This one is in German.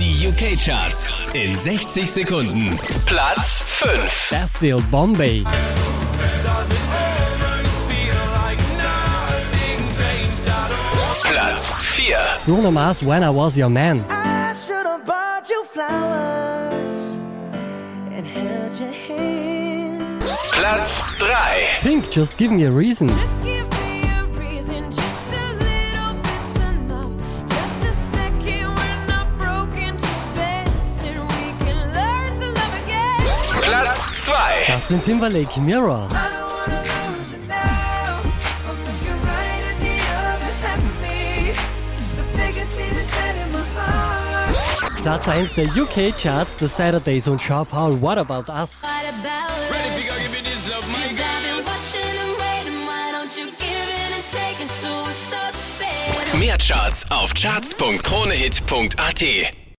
Die UK-Charts in 60 Sekunden. Platz 5. Bastille Bombay. Platz 4. Bruno Mars When I Was Your Man. I should have bought you flowers and held your hand. Platz 3. Pink, Just Give Me a Reason. Just that's set in my heart. Platz 1 der UK Charts, The Saturdays und Shaw Paul What About Us. Mehr Charts auf charts.kronehit.at.